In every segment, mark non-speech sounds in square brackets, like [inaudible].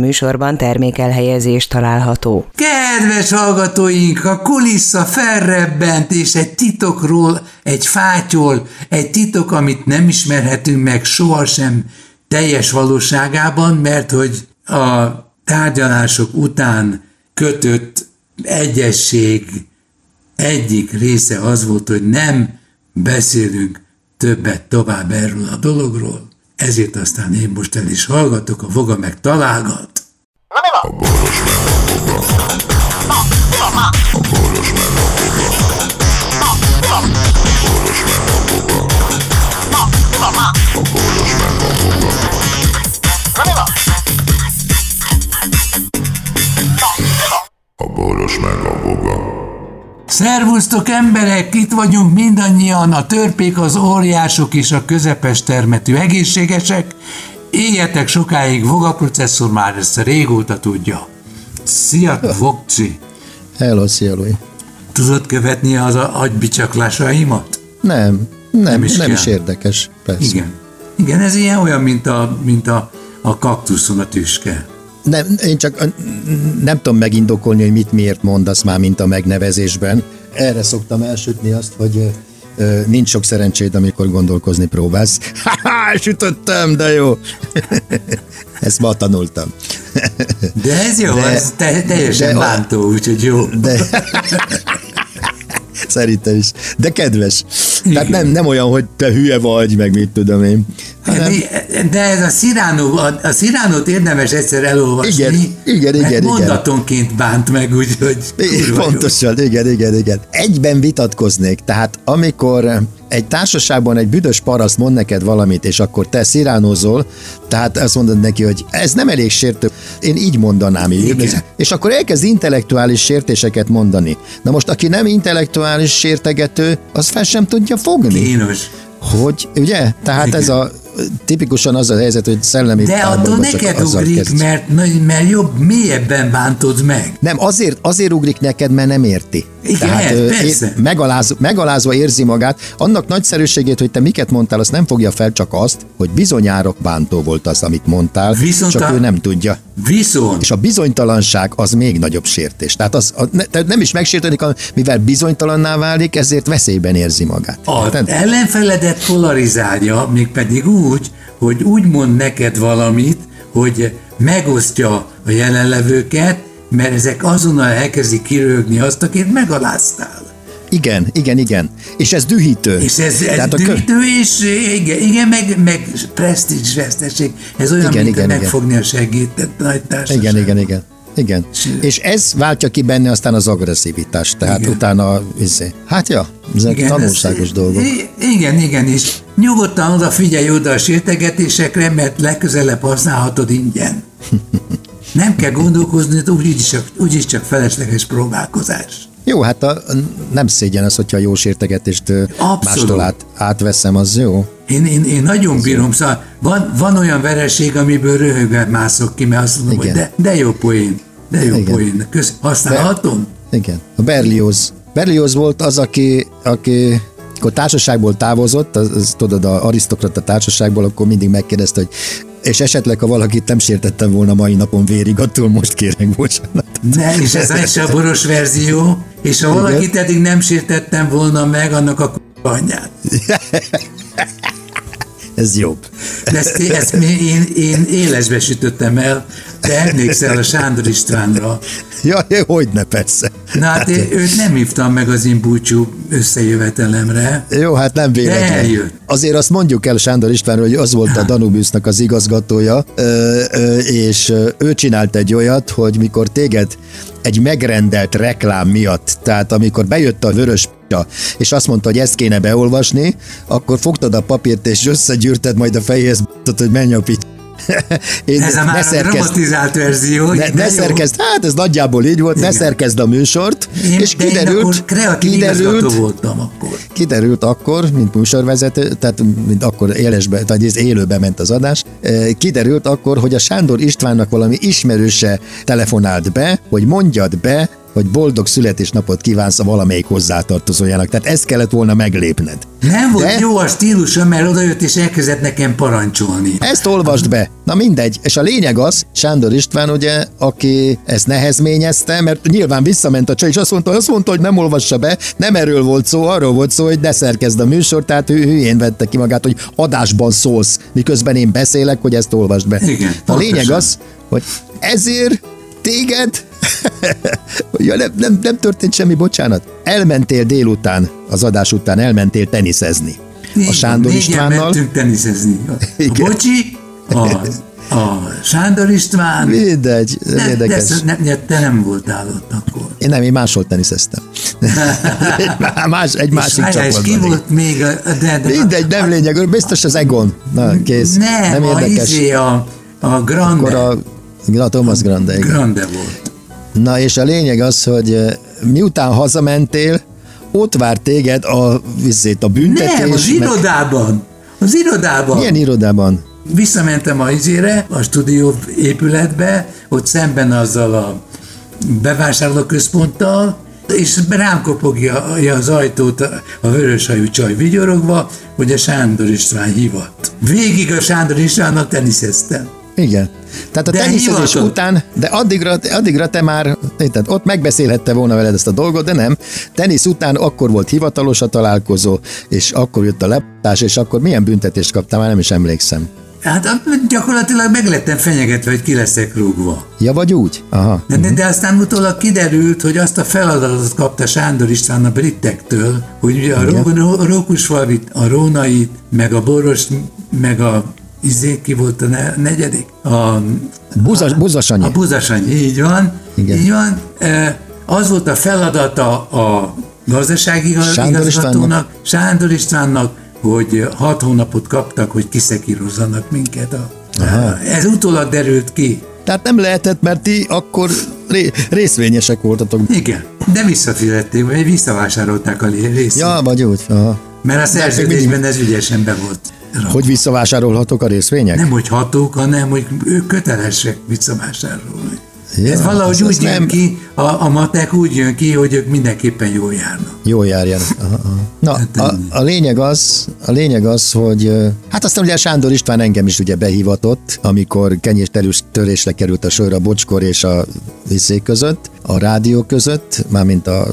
műsorban termékelhelyezés található. Kedves hallgatóink, a kulissza felrebbent, és egy titokról, egy fátyol, egy titok, amit nem ismerhetünk meg sohasem teljes valóságában, mert hogy a tárgyalások után kötött egyesség egyik része az volt, hogy nem beszélünk többet tovább erről a dologról, ezért aztán én most el is hallgatok, a voga meg találgat. Na mi van? Szervusztok emberek, itt vagyunk mindannyian, a törpék, az óriások és a közepes termetű egészségesek. Éljetek sokáig, Voga processzor már ezt régóta tudja. Szia, Vokci! Hello, szia, Louis. Tudod követni az agybicsaklássaimat? Nem, nem, nem, is, nem is érdekes, persze. Igen. Igen, ez ilyen olyan, mint a, mint a, a kaktuszon a tüske. Nem, én csak nem tudom megindokolni, hogy mit miért mondasz már, mint a megnevezésben. Erre szoktam elsütni azt, hogy nincs sok szerencséd, amikor gondolkozni próbálsz. Ha, sütöttem, de jó. [laughs] Ezt ma tanultam. De ez jó, de, ez te, teljesen de, bántó, úgyhogy jó. De, [laughs] Szerintem is. De kedves. Igen. Tehát nem, nem olyan, hogy te hülye vagy, meg mit tudom én. Hanem... De ez a Sziránó, a, a Sziránót érdemes egyszer elolvasni. Igen, igen, igen. igen mondatonként bánt meg, úgyhogy... Pontosan, jó. igen, igen, igen. Egyben vitatkoznék, tehát amikor egy társaságban egy büdös paraszt mond neked valamit, és akkor te sziránozol, tehát azt mondod neki, hogy ez nem elég sértő, én így mondanám így. És akkor elkezd intellektuális sértéseket mondani. Na most, aki nem intellektuális sértegető, az fel sem tudja fogni. Kínos. Hogy, ugye? Tehát Igen. ez a tipikusan az a helyzet, hogy szellemi De attól neked ugrik, mert, mert jobb, mélyebben bántod meg. Nem, azért, azért ugrik neked, mert nem érti. Igen, Tehát, persze. Megaláz, megalázva érzi magát. Annak nagyszerűségét, hogy te miket mondtál, azt nem fogja fel, csak azt, hogy bizonyárok bántó volt az, amit mondtál, Viszont csak a... ő nem tudja. Viszont. És a bizonytalanság az még nagyobb sértés. Tehát az, a, ne, nem is megsértődik, mivel bizonytalanná válik, ezért veszélyben érzi magát. A ellenfeledet polarizálja, mégpedig úgy, hogy úgy mond neked valamit, hogy megosztja a jelenlevőket, mert ezek azonnal elkezdik kirögni azt, akit megaláztál. Igen, igen, igen. És ez dühítő. És ez, ez Tehát dühítő, kö... és igen, igen meg, meg presztízs veszteség. Ez olyan, igen, mint igen, megfogni igen. a segített nagy társaság. Igen, igen, igen. Igen. És ez váltja ki benne aztán az agresszivitást. Tehát igen. utána, izé, hát ja, ezek igen, tanulságos ez, dolgok. Igen, igen, és nyugodtan oda figyelj oda a sértegetésekre, mert legközelebb használhatod ingyen. [laughs] Nem kell gondolkozni, úgyis csak, úgyis csak felesleges próbálkozás. Jó, hát a, nem szégyen az, hogyha a jó sértegetést Abszolút. mástól át, átveszem, az jó. Én, én, én nagyon bírom, szóval van, van olyan vereség, amiből röhögve mászok ki, mert azt mondom, Igen. hogy de, de jó poén, de jó Igen. poén, Kösz, használhatom? Be, igen, a Berlioz. Berlioz volt az, aki, aki akkor társaságból távozott, az, az tudod, a arisztokrata társaságból, akkor mindig megkérdezte, hogy és esetleg, ha valakit nem sértettem volna mai napon vérig, attól most kérek bocsánatot. Ne, és ez is a [laughs] boros verzió, és ha valakit eddig nem sértettem volna meg, annak a anyját. [laughs] ez jobb. De ezt, ezt én, én élesbe sütöttem el, te emlékszel a Sándor Istvánra. Ja, hogy ne persze. Na hát, hát én, őt nem hívtam meg az impulcsú összejövetelemre. Jó, hát nem véletlen. Azért azt mondjuk el Sándor Istvánról, hogy az volt a Danubiusnak az igazgatója, és ő csinált egy olyat, hogy mikor téged egy megrendelt reklám miatt, tehát amikor bejött a vörös és azt mondta, hogy ezt kéne beolvasni, akkor fogtad a papírt és összegyűrted majd a fejéhez, hogy menj a pit [laughs] én ez a már szerkezd, robotizált verzió. Ne, ne szerkezd, hát ez nagyjából így volt, Igen. ne szerkezd a műsort, én, és kiderült, kiderült, voltam akkor. Kiderült akkor, mint műsorvezető, tehát mint akkor élesbe, tehát ez élőbe ment az adás, eh, kiderült akkor, hogy a Sándor Istvánnak valami ismerőse telefonált be, hogy mondjad be hogy boldog születésnapot kívánsz a valamelyik hozzátartozójának. Tehát ezt kellett volna meglépned. Nem volt De... jó a stílusa, mert odajött és elkezdett nekem parancsolni. Ezt olvasd be. Na mindegy. És a lényeg az, Sándor István ugye, aki ezt nehezményezte, mert nyilván visszament a csaj, és azt mondta, azt mondta, hogy nem olvassa be, nem erről volt szó, arról volt szó, hogy ne szerkezd a műsor, tehát ő hülyén vette ki magát, hogy adásban szólsz, miközben én beszélek, hogy ezt olvasd be. Igen, a lényeg az, hogy ezért téged [laughs] ja, nem, nem, nem történt semmi, bocsánat. Elmentél délután, az adás után elmentél teniszezni. a Sándor Istvánnal. mentünk teniszezni. A [laughs] Bocsi, a, a Sándor István. Mindegy, ne, érdekes. De, ne, te nem voltál ott akkor. Én nem, én máshol teniszeztem. egy, [laughs] más, egy másik és csapatban. ki volt még? A, de, de, Mindegy, nem lényeg, biztos az Egon. Na, kész. Nem, nem érdekes. a, izé, a, a Grande. Akkor a, a Thomas Grande. Igen. Grande volt. Na és a lényeg az, hogy miután hazamentél, ott vár téged a, viszét, a büntetés. Nem, az irodában. Az irodában. Milyen irodában? Visszamentem a izére, a stúdió épületbe, ott szemben azzal a bevásárlóközponttal, és rám kopogja az ajtót a vöröshajú csaj vigyorogva, hogy a Sándor István hívott. Végig a Sándor Istvánnak teniszeztem. Igen. Tehát a teniszezés után, de addigra, addigra te már, tehát ott megbeszélhette volna veled ezt a dolgot, de nem. Tenisz után akkor volt hivatalos a találkozó, és akkor jött a lepás, és akkor milyen büntetést kaptál, már nem is emlékszem. Hát gyakorlatilag meg lettem fenyegetve, hogy ki leszek rúgva. Ja, vagy úgy? Aha. De, de, de aztán utólag kiderült, hogy azt a feladatot kapta Sándor István a britektől, hogy ugye a, Ró, a Rókusfalvit, a Rónait, meg a Boros, meg a izé, ki volt a negyedik? A, Buzas, Buzasanyi. A Buzasanyi, így van. Igen. Így van. Az volt a feladata a gazdasági Sándor igazgatónak, Sándor Istvánnak, hogy hat hónapot kaptak, hogy kiszekírozzanak minket. A, Aha. Ez utólag derült ki. Tehát nem lehetett, mert ti akkor ré, részvényesek voltatok. Igen, de visszafizették, vagy visszavásárolták a részt. Ja, vagy úgy. Aha. Mert a szerződésben ez ügyesen be volt. Hogy visszavásárolhatok a részvények? Nem, hogy hatók, hanem hogy ők kötelesek visszavásárolni. Ja, Ez valahogy úgy jön nem... ki, a, a matek úgy jön ki, hogy ők mindenképpen jól járnak. Jól járjanak. [laughs] Aha, aha. Na, hát, a, a, lényeg az, a lényeg az, hogy hát aztán ugye Sándor István engem is ugye behivatott, amikor kenyésterős törésre került a sor a Bocskor és a Viszék között, a rádió között, mármint a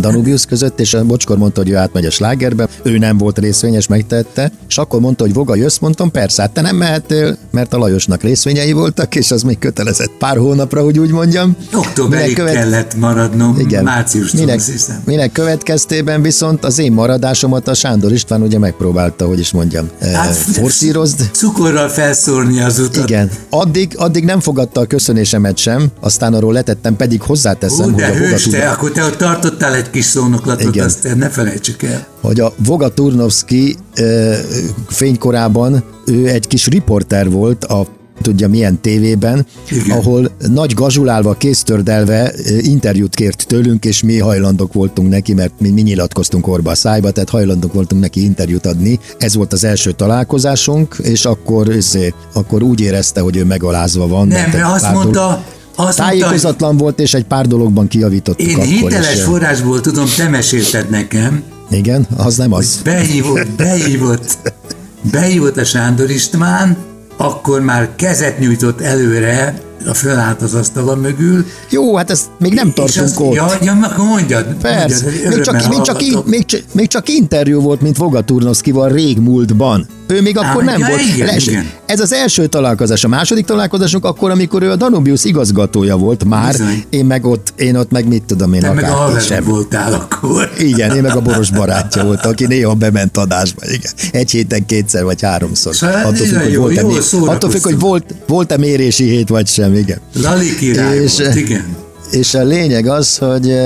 Danubius között, és a Bocskor mondta, hogy ő átmegy a slágerbe, ő nem volt részvényes, megtette, és akkor mondta, hogy Voga, jössz, mondtam, persze, hát te nem mehettél, mert a Lajosnak részvényei voltak, és az még kötelezett pár hónapra, hogy úgy mondjam. Októberig követ... kellett maradnom, Igen. március minek, minek következtében viszont az én maradásomat a Sándor István ugye megpróbálta, hogy is mondjam, eh, hát, forszírozd. Cukorral felszórni az utat. Igen, addig, addig nem fogadta a köszönésemet sem, aztán arról letettem, pedig hozzáteszem, Ú, hogy a hős, te, akkor te ott tartottál egy kis szónoklatot, Igen. azt ne felejtsük el. Hogy a Voga Turnovski e, fénykorában ő egy kis riporter volt a tudja milyen tévében, Igen. ahol nagy gazsulálva, kéztördelve interjút kért tőlünk, és mi hajlandok voltunk neki, mert mi, mi nyilatkoztunk orba a szájba, tehát hajlandok voltunk neki interjút adni. Ez volt az első találkozásunk, és akkor, ezért, akkor úgy érezte, hogy ő megalázva van. Nem, mert azt mondta, azt tájékozatlan mondta, volt, és egy pár dologban kijavítottuk Én akkor hiteles is. forrásból tudom, te mesélted nekem. Igen, az nem az. Behívott, behívott, behívott a Sándor István, akkor már kezet nyújtott előre, a fölállt az asztala mögül. Jó, hát ezt még nem tartunk az, ott. Ja, ja, akkor mondjad. Persze. Mondjad, még, csak, még, csak, in, még, csak, még csak interjú volt, mint Voga Turnoszkival régmúltban. Ő még akkor Á, nem ja, volt. Igen, Les, igen. Ez az első találkozás. A második találkozásunk akkor, amikor ő a Danubius igazgatója volt már. Bizony. Én meg ott, én ott meg mit tudom én. Te meg a sem. voltál akkor. Igen, én meg a boros [laughs] barátja volt, aki néha bement adásba. Igen. Egy héten kétszer vagy háromszor. Szóval attól függ, hogy volt-e, attól függ, hogy volt, volt-e mérési hét vagy sem, igen. Lali király és, volt, igen. És a lényeg az, hogy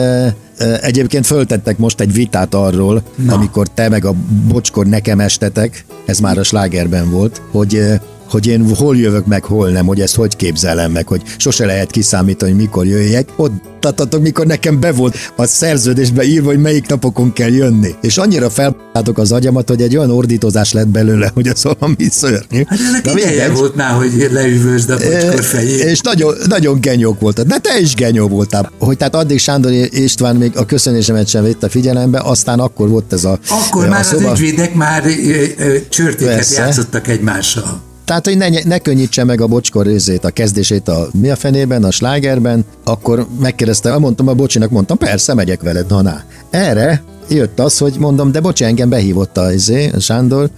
Egyébként föltettek most egy vitát arról, Na. amikor te meg a bocskor nekem estetek, ez már a slágerben volt, hogy hogy én hol jövök meg, hol nem, hogy ezt hogy képzelem meg, hogy sose lehet kiszámítani, hogy mikor jöjjek. Ott tatatok, mikor nekem be volt a szerződésbe írva, hogy melyik napokon kell jönni. És annyira fel látok az agyamat, hogy egy olyan ordítozás lett belőle, hogy az valami szörnyű. Hát ennek ideje volt már, hogy leüvözd a bocskor fejét. És nagyon, nagyon genyók voltad. De te is genyó voltál. Hogy tehát addig Sándor István még a köszönésemet sem vette figyelembe, aztán akkor volt ez a Akkor a már az szoba- ügyvédek már ö, ö, csörtéket Persze. játszottak egymással. Tehát, hogy ne, ne könnyítse meg a bocskor részét, a kezdését a mi a fenében, a slágerben, akkor megkérdezte, mondtam a bocsinak, mondtam, persze, megyek veled, na, na. Erre jött az, hogy mondom, de bocsi, engem behívott a, izé, Sándor,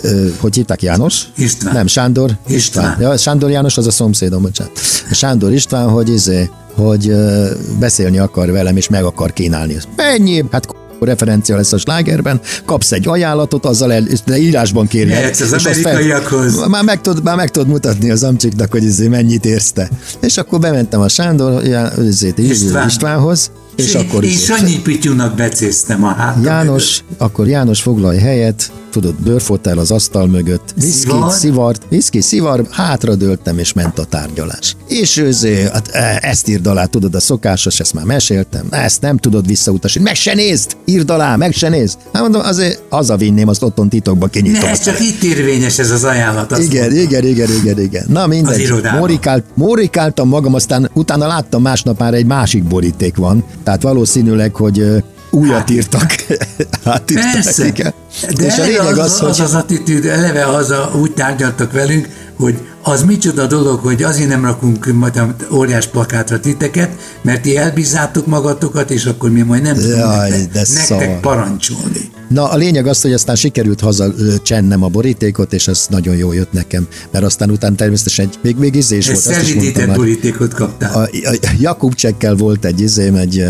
ö, hogy hívták János? István. Nem, Sándor István. István. Ja, Sándor János az a szomszédom, bocsánat. Sándor István, hogy izé, hogy ö, beszélni akar velem, és meg akar kínálni. Mennyi? Hát referencia lesz a slágerben, kapsz egy ajánlatot, azzal el, de írásban kérje. Mehetsz az És amerikaiakhoz. már meg, tudod, már meg tudod mutatni az amcsiknak, hogy izé mennyit érsz te. És akkor bementem a Sándor Já- izé, István. István. Istvánhoz, és akkor és izé, annyi pityúnak becéztem a hátam János, akkor János foglalj helyet, tudod, bőrfotel az asztal mögött, viszkit, Szivar. szivart, viszki, szivar, hátra dőltem, és ment a tárgyalás. És őzé, hát e, ezt írd alá, tudod, a szokásos, ezt már meséltem, ezt nem tudod visszautasítani, meg se nézd, írd alá, meg se nézd. Hát mondom, azért hazavinném, azt otthon titokba kinyitom. Ne, ez csak itt érvényes ez az ajánlat. azt Igen, mondtam. igen, igen, igen, igen. Na mindegy, irodában. Mórikált, mórikáltam magam, aztán utána láttam másnap már egy másik boríték van, tehát valószínűleg, hogy újat írtak. [laughs] Átírták, Persze. igen. De És a lényeg az, az, az, hogy... az attitűd, eleve az a, úgy tárgyaltak velünk, hogy az micsoda dolog, hogy azért nem rakunk majd óriás plakátra titeket, mert ti elbízátok magatokat, és akkor mi majd nem tudunk Jaj, nektek, nektek parancsolni. Na, a lényeg az, hogy aztán sikerült haza csennem a borítékot, és ez nagyon jó jött nekem, mert aztán utána természetesen egy, még, még izé is Ez volt, azt is borítékot kaptál. A, a Jakub csekkel volt egy izém, egy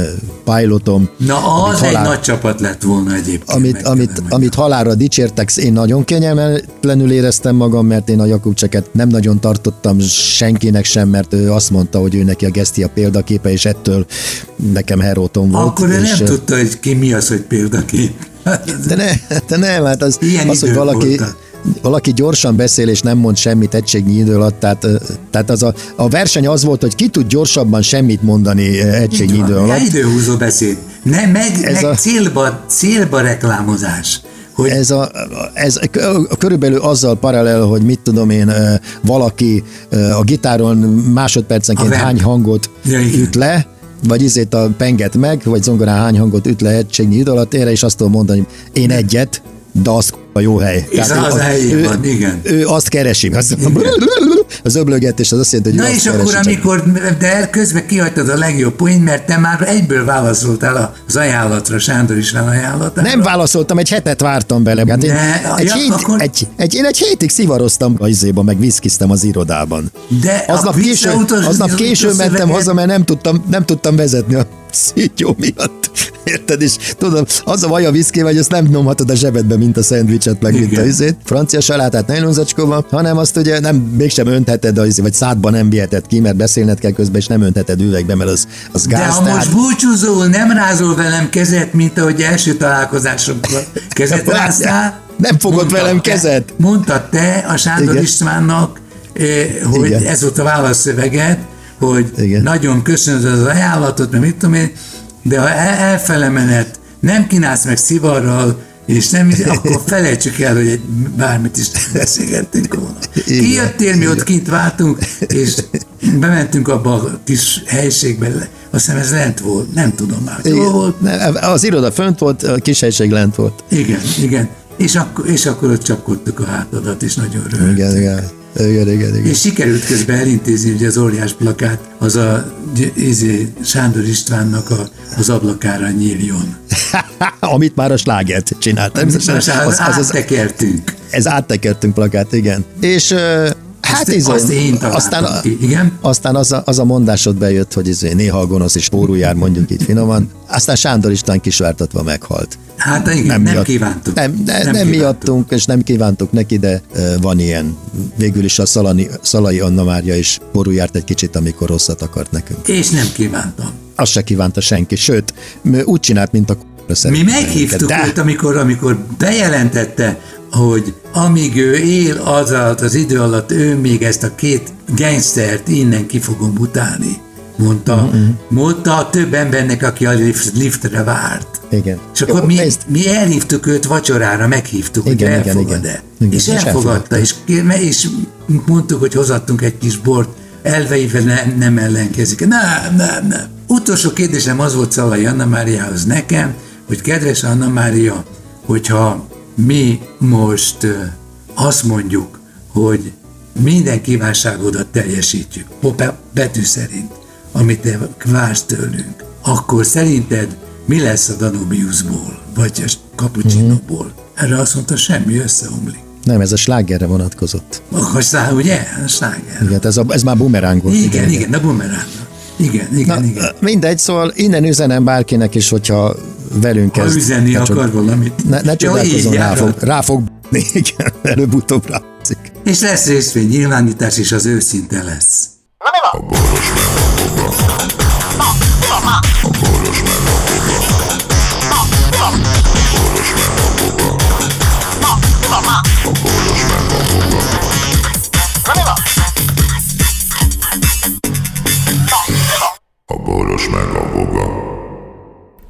pilotom. Na, az amit egy halál- nagy csapat lett volna egyébként. amit, amit, amit halára dicsértek, én nagyon kényelmetlenül éreztem magam, mert én a Jakubcseket nem nagyon tartottam senkinek sem, mert ő azt mondta, hogy ő neki a Gestia példaképe, és ettől nekem heróton volt. Akkor ő és, nem tudta, hogy ki mi az, hogy példakép. De, ne, de nem, hát az, Ilyen az hogy valaki, voltak. valaki gyorsan beszél és nem mond semmit egységnyi idő alatt, tehát, tehát az a, a verseny az volt, hogy ki tud gyorsabban semmit mondani egységnyi idő alatt. Időhúzó beszéd. Ne, meg, Ez meg a- célba, célba reklámozás. Hogy Ez, a, ez körülbelül azzal paralel, hogy mit tudom én, valaki a gitáron másodpercenként A hány hangot Ja, üt le, vagy izét a penget meg, vagy zongorán hány hangot üt le egységnyi idő alatt, erre is azt tudom mondani, én egyet, de az a jó hely. És az ő- helyén van, igen. Ő azt keresi. Az, az öblögetés az azt jelenti, hogy Na és akkor, csak- amikor, de közben kihagytad a legjobb poént, mert te már egyből válaszoltál az ajánlatra, Sándor István ajánlatára. Nem válaszoltam, egy hetet vártam bele. Hát én, Ne, egy, ja, hét, akkor- egy, egy, én egy hétig szivaroztam a izéba, meg viszkiztem az irodában. De aznap késő, aznap az későn mentem haza, mert nem tudtam, nem tudtam vezetni a szígyó miatt. Érted? És tudom, az a baj a viszki, hogy ezt nem nyomhatod a zsebedbe, mint a szendvicset, meg mint a izét. Francia salátát nejlonzacskóban, hanem azt ugye nem, mégsem öntheted, az, vagy szádba nem viheted ki, mert beszélned kell közben, és nem öntheted üvegbe, mert az, az De gáz. ha tehát- most búcsúzol, nem rázol velem kezet, mint ahogy első találkozásomkor kezet [laughs] ráztál. nem fogod mondtad velem te- kezet. Mondtad te a Sándor Igen. Istvánnak, eh, hogy Igen. ez volt a válaszszöveget, hogy Igen. nagyon köszönöd az ajánlatot, mert mit tudom én, de ha el- elfele menet nem kínálsz meg szivarral, és nem, akkor [laughs] felejtsük el, hogy egy, bármit is beszélgettünk volna. Kijöttél, mi ott kint váltunk, és bementünk abba a kis helységbe, azt hiszem ez lent volt, nem tudom már, hogy hol volt. Nem, Az iroda fönt volt, a kis helység lent volt. Igen, igen. És akkor, és akkor ott csapkodtuk a hátadat, és nagyon röhögtünk. Igen, igen. Igen, igen, igen. És sikerült közben elintézni, hogy az óriás plakát az a izé, Sándor Istvánnak a, az ablakára nyíljon. [laughs] Amit már a slágert csinált. Természetesen az, az, az, áttekertünk. ez áttekertünk plakát, igen. És hát izé, azt én találtam aztán, ki, igen. aztán az a, az a mondásod bejött, hogy izé, néha a gonosz és pórú jár, mondjuk így finoman. Aztán Sándor István kisvártatva meghalt. Hát igen, nem, nem miatt- kívántuk. Nem, ne, nem, nem kívántuk. miattunk, és nem kívántuk neki, de ö, van ilyen. Végül is a Szalani, Szalai Anna Mária is ború járt egy kicsit, amikor rosszat akart nekünk. És nem kívántam. Azt se kívánta senki, sőt, úgy csinált, mint a Mi meghívtuk minket. őt, amikor, amikor bejelentette, hogy amíg ő él, az alatt, az idő alatt ő még ezt a két gangstert innen ki fogom utálni. Mondta, Mhm. mondta a több embernek, aki a lift, liftre várt. Igen. És akkor Jó, mi, nézd. mi elhívtuk őt vacsorára, meghívtuk, Igen, hogy igen, elfogad-e. igen. Igen, És és elfogadta, és, kér- és mondtuk, hogy hozattunk egy kis bort, elveivel nem, nem ellenkezik. Nem, nem, nem. Utolsó kérdésem az volt Szalai Anna Máriához nekem, hogy kedves Anna Mária, hogyha mi most azt mondjuk, hogy minden kívánságodat teljesítjük, Popá betű szerint, amit te vársz tőlünk, akkor szerinted mi lesz a Danubiusból, vagy a Cappuccinoból? Erre azt mondta, semmi összeomlik. Nem, ez a slágerre vonatkozott. Akkor szá, ugye? A sláger. Igen, ez, a, ez már bumeráng volt. Igen, igen, a bumeránga. Igen, igen, Na, igen. mindegy, szóval innen üzenem bárkinek is, hogyha velünk Ha kezd. üzenni ne akar valamit. Ne, ne csodálkozzon, így rá fog, rá fog igen, előbb-utóbb rázik. És lesz részvény nyilvánítás, és az őszinte lesz. A boros meg a.